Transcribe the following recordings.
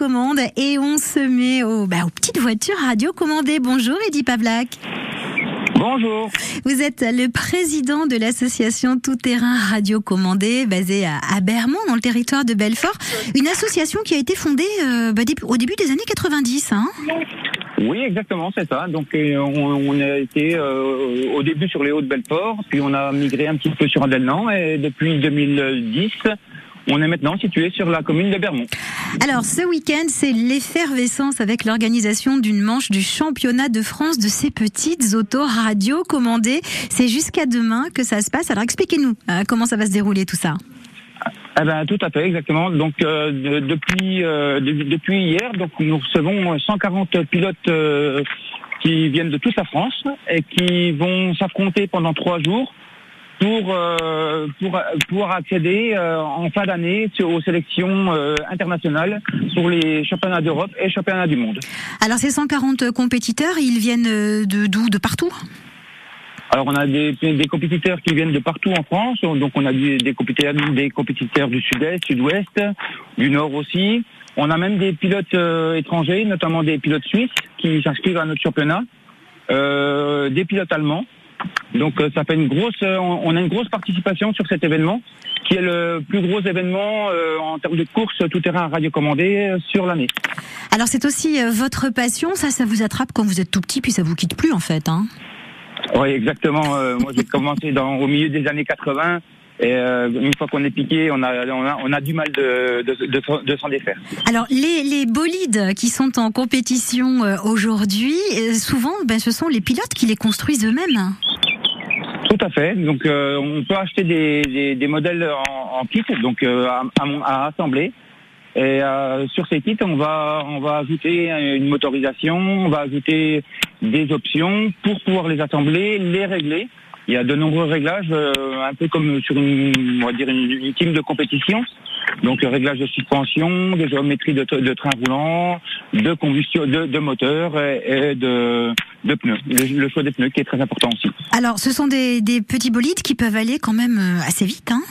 commande et on se met aux, bah, aux petites voitures radiocommandées. Bonjour Eddy Pavlak. Bonjour. Vous êtes le président de l'association Tout Terrain Radio Commandé, basée à, Bermond, dans le territoire de Belfort. Une association qui a été fondée euh, bah, au début des années 90. Hein Oui, exactement, c'est ça. Donc, euh, on, on a été euh, au début sur les Hauts de Belfort, puis on a migré un petit peu sur Adelnan, et depuis 2010, on est maintenant situé sur la commune de Bermont. Alors, ce week-end, c'est l'effervescence avec l'organisation d'une manche du championnat de France de ces petites autos radio commandées. C'est jusqu'à demain que ça se passe. Alors, expliquez-nous euh, comment ça va se dérouler tout ça. Eh ben, tout à fait, exactement. Donc, euh, de- depuis euh, de- depuis hier, donc nous recevons 140 pilotes qui viennent de toute la France et qui vont s'affronter pendant trois jours pour euh, pour pouvoir accéder euh, en fin d'année aux sélections euh, internationales sur les championnats d'Europe et championnats du monde. Alors, ces 140 compétiteurs, ils viennent euh, de d'où? De partout? Alors, on a des, des compétiteurs qui viennent de partout en France. Donc, on a des, des compétiteurs, des compétiteurs du sud-est, sud-ouest, du nord aussi. On a même des pilotes euh, étrangers, notamment des pilotes suisses qui s'inscrivent à notre championnat, euh, des pilotes allemands. Donc, euh, ça fait une grosse, euh, on a une grosse participation sur cet événement, qui est le plus gros événement euh, en termes de course tout-terrain radiocommandé euh, sur l'année. Alors, c'est aussi votre passion. Ça, ça vous attrape quand vous êtes tout petit, puis ça vous quitte plus, en fait. Hein Oui, exactement. Euh, moi, j'ai commencé dans, au milieu des années 80. Et euh, une fois qu'on est piqué, on a, on a, on a du mal de, de, de, s'en- de s'en défaire. Alors, les, les bolides qui sont en compétition aujourd'hui, souvent, ben, ce sont les pilotes qui les construisent eux-mêmes. Tout à fait. Donc, euh, on peut acheter des, des, des modèles en, en kit, donc euh, à, à, assembler. Et euh, sur ces kits, on va, on va ajouter une motorisation, on va ajouter des options pour pouvoir les assembler, les régler. Il y a de nombreux réglages, euh, un peu comme sur une, on va dire une, une team de compétition. Donc, réglage de suspension, de géométrie de, de train roulant, de combustion, de, de moteur et de, de pneus. Le, le choix des pneus qui est très important aussi. Alors, ce sont des, des petits bolides qui peuvent aller quand même euh, assez vite. Hein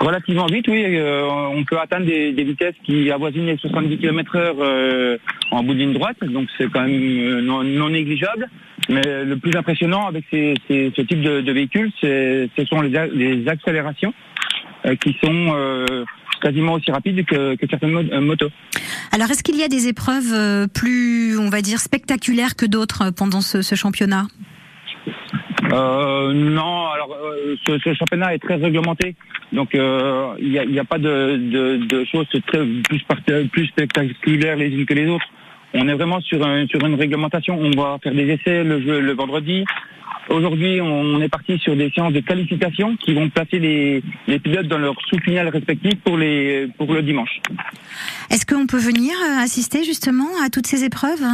Relativement vite, oui. euh, on peut atteindre des, des vitesses qui avoisinent les 70 km heure euh, en bout de ligne droite, donc c'est quand même non, non négligeable. Mais le plus impressionnant avec ces, ces- ce type de, de véhicules, ce sont les, accélérations qui sont euh, quasiment aussi rapides que, que certaines euh, motos. Alors, est-ce qu'il y a des épreuves euh, plus, on va dire, spectaculaires que d'autres euh, pendant ce, ce championnat? Euh, non, alors euh, ce, ce championnat est très réglementé, donc euh, il n'y a, il y a pas de, de, de choses très plus spectaculaires les unes que les autres. On est vraiment sur, un, sur une réglementation. On va faire des essais le, jeu, le vendredi. Aujourd'hui, on est parti sur des séances de qualification qui vont placer les, les pilotes dans leur sous-finale respectif pour, les, pour le dimanche. Est-ce qu'on peut venir euh, assister justement à toutes ces épreuves?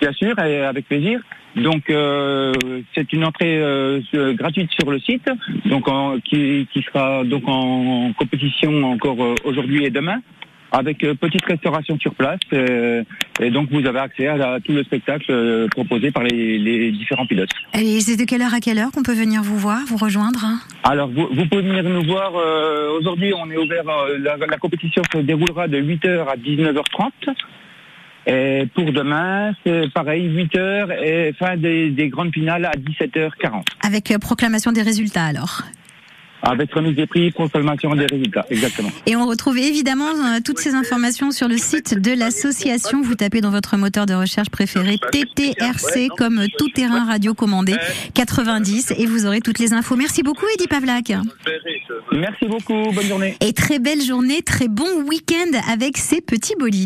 Bien sûr, avec plaisir. Donc euh, c'est une entrée euh, gratuite sur le site, donc en- qui, qui sera donc en, compétition encore aujourd'hui et demain, avec euh, petite restauration sur place. euh, et donc vous avez accès à, la- tout le spectacle euh, proposé par les, les différents pilotes. Et c'est de quelle heure à quelle heure qu'on peut venir vous voir, vous rejoindre hein? Alors vous, vous pouvez venir nous voir. euh, aujourd'hui, on est ouvert. euh, la, la compétition se déroulera de 8h à 19h30. Et pour demain, c'est pareil, 8h et fin des, des grandes finales à 17h40. Avec proclamation des résultats alors. Avec remise des prix, proclamation des résultats, exactement. Et on retrouve évidemment euh, toutes ces informations sur le site de l'association. Vous tapez dans votre moteur de recherche préféré TTRC comme tout terrain radio commandé 90 et vous aurez toutes les infos. Merci beaucoup Eddy Pavlak. Merci beaucoup, bonne journée. Et très belle journée, très bon week-end avec ces petits bolides.